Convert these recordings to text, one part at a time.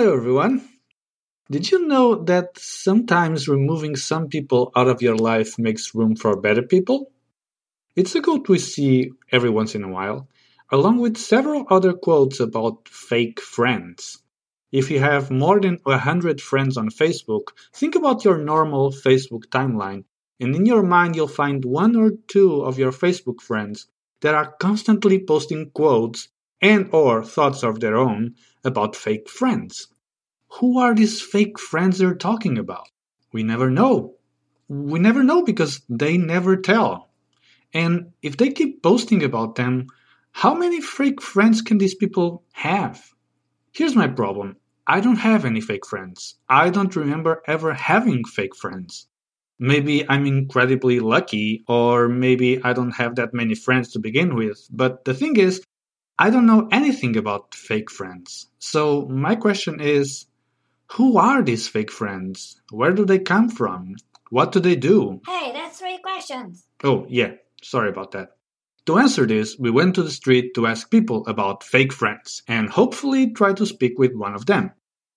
Hello, everyone. Did you know that sometimes removing some people out of your life makes room for better people? It's a quote we see every once in a while, along with several other quotes about fake friends. If you have more than 100 friends on Facebook, think about your normal Facebook timeline, and in your mind you'll find one or two of your Facebook friends that are constantly posting quotes and or thoughts of their own about fake friends. Who are these fake friends they're talking about? We never know. We never know because they never tell. And if they keep posting about them, how many fake friends can these people have? Here's my problem. I don't have any fake friends. I don't remember ever having fake friends. Maybe I'm incredibly lucky, or maybe I don't have that many friends to begin with. But the thing is, I don't know anything about fake friends. So my question is who are these fake friends? Where do they come from? What do they do? Hey, that's three questions. Oh, yeah, sorry about that. To answer this, we went to the street to ask people about fake friends and hopefully try to speak with one of them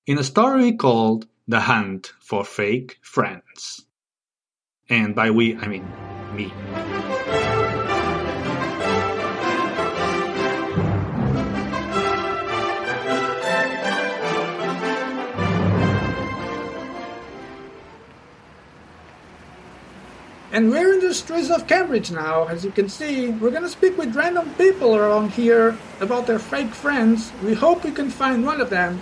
in a story called The Hunt for Fake Friends. And by we, I mean me. And we're in the streets of Cambridge now, as you can see. We're gonna speak with random people around here about their fake friends. We hope we can find one of them.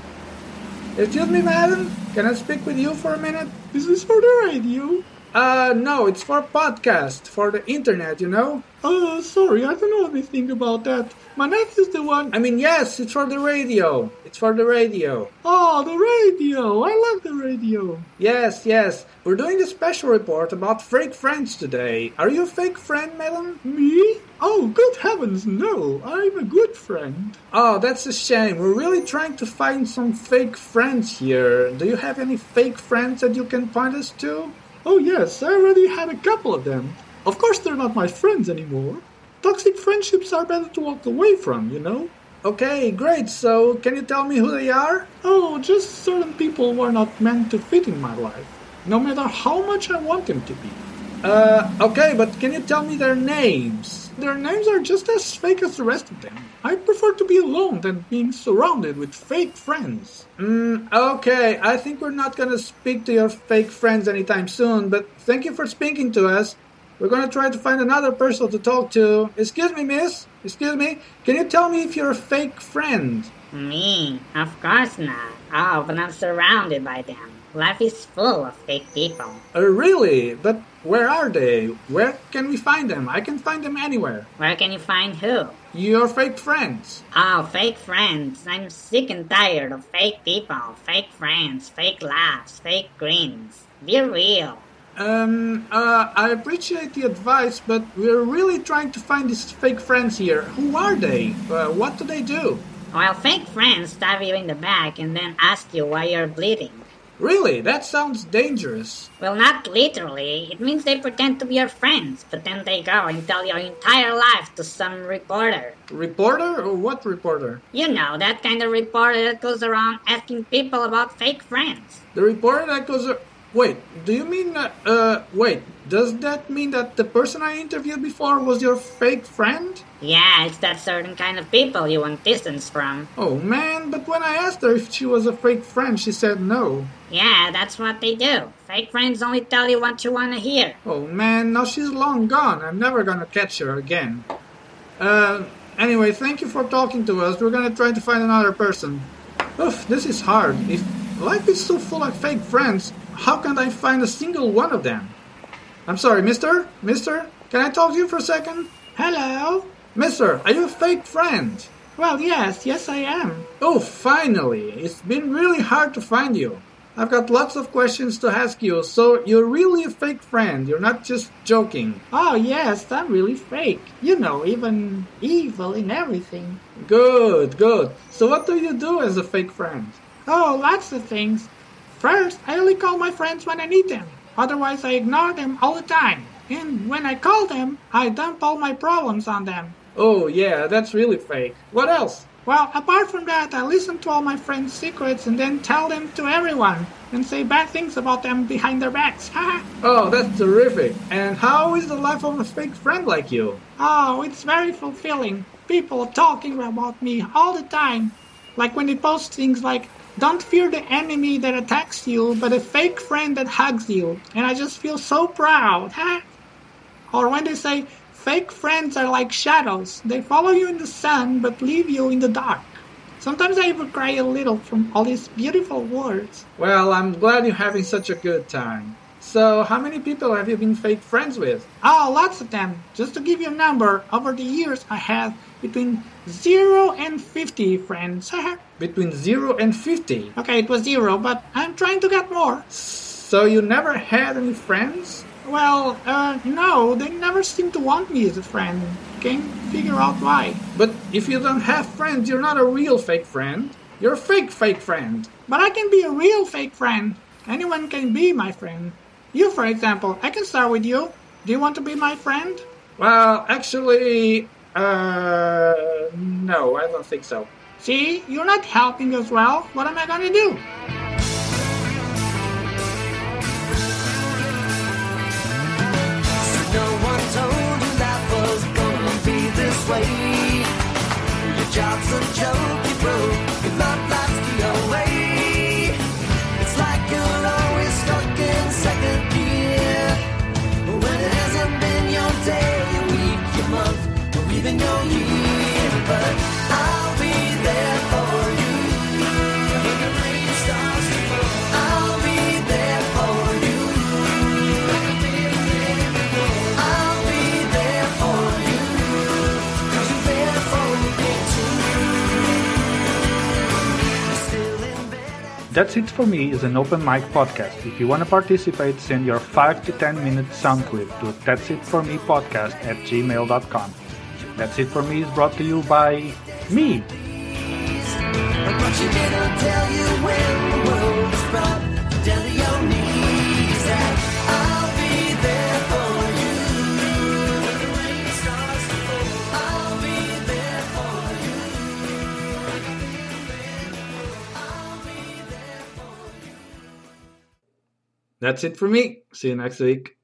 Excuse me, madam, can I speak with you for a minute? This is this for the radio? Uh, no, it's for podcast, for the internet, you know? Oh, sorry, I don't know anything about that. My nephew's the one. I mean, yes, it's for the radio. It's for the radio. Oh, the radio. I love the radio. Yes, yes. We're doing a special report about fake friends today. Are you a fake friend, madam? Me? Oh, good heavens, no. I'm a good friend. Oh, that's a shame. We're really trying to find some fake friends here. Do you have any fake friends that you can point us to? Oh, yes, I already had a couple of them. Of course, they're not my friends anymore. Toxic friendships are better to walk away from, you know? Okay, great. So, can you tell me who they are? Oh, just certain people who are not meant to fit in my life, no matter how much I want them to be. Uh, okay, but can you tell me their names? Their names are just as fake as the rest of them. I prefer to be alone than being surrounded with fake friends. Mm, okay, I think we're not gonna speak to your fake friends anytime soon, but thank you for speaking to us. We're gonna try to find another person to talk to. Excuse me, miss. Excuse me. Can you tell me if you're a fake friend? Me? Of course not. Oh, but I'm surrounded by them. Life is full of fake people. Uh, really? But where are they? Where can we find them? I can find them anywhere. Where can you find who? Your fake friends. Oh, fake friends. I'm sick and tired of fake people, fake friends, fake laughs, fake grins. Be real. Um, uh, I appreciate the advice, but we're really trying to find these fake friends here. Who are they? Uh, what do they do? Well, fake friends stab you in the back and then ask you why you're bleeding. Really? That sounds dangerous. Well, not literally. It means they pretend to be your friends, but then they go and tell your entire life to some reporter. Reporter? Or what reporter? You know, that kind of reporter that goes around asking people about fake friends. The reporter that goes. ar- Wait, do you mean. Uh, uh, wait, does that mean that the person I interviewed before was your fake friend? Yeah, it's that certain kind of people you want distance from. Oh man, but when I asked her if she was a fake friend, she said no. Yeah, that's what they do. Fake friends only tell you what you want to hear. Oh man, now she's long gone. I'm never gonna catch her again. Uh, anyway, thank you for talking to us. We're gonna try to find another person. Oof, this is hard. If life is so full of fake friends, how can I find a single one of them? I'm sorry, mister? Mister? Can I talk to you for a second? Hello? Mister, are you a fake friend? Well, yes, yes, I am. Oh, finally! It's been really hard to find you. I've got lots of questions to ask you, so you're really a fake friend. You're not just joking. Oh, yes, I'm really fake. You know, even evil in everything. Good, good. So what do you do as a fake friend? Oh, lots of things. First, I only call my friends when I need them. Otherwise, I ignore them all the time. And when I call them, I dump all my problems on them. Oh, yeah, that's really fake. What else? Well, apart from that, I listen to all my friends' secrets and then tell them to everyone and say bad things about them behind their backs. Oh, that's terrific. And how is the life of a fake friend like you? oh, it's very fulfilling. People talking about me all the time. Like when they post things like, don't fear the enemy that attacks you, but a fake friend that hugs you. And I just feel so proud. Ha! Or when they say, fake friends are like shadows. They follow you in the sun but leave you in the dark. Sometimes I even cry a little from all these beautiful words. Well, I'm glad you're having such a good time. So, how many people have you been fake friends with? Oh, lots of them. Just to give you a number, over the years I had between 0 and 50 friends. Between 0 and 50. okay, it was 0, but I'm trying to get more. So, you never had any friends? Well, uh, no, they never seem to want me as a friend. Can't figure out why. But if you don't have friends, you're not a real fake friend. You're a fake fake friend. But I can be a real fake friend. Anyone can be my friend. You, for example, I can start with you. Do you want to be my friend? Well, actually, uh, no, I don't think so. See, you're not helping as well. What am I gonna do? That's It For Me is an open mic podcast. If you want to participate, send your 5 to 10 minute sound clip to that's it for me podcast at gmail.com. That's It For Me is brought to you by me. That's it for me. See you next week.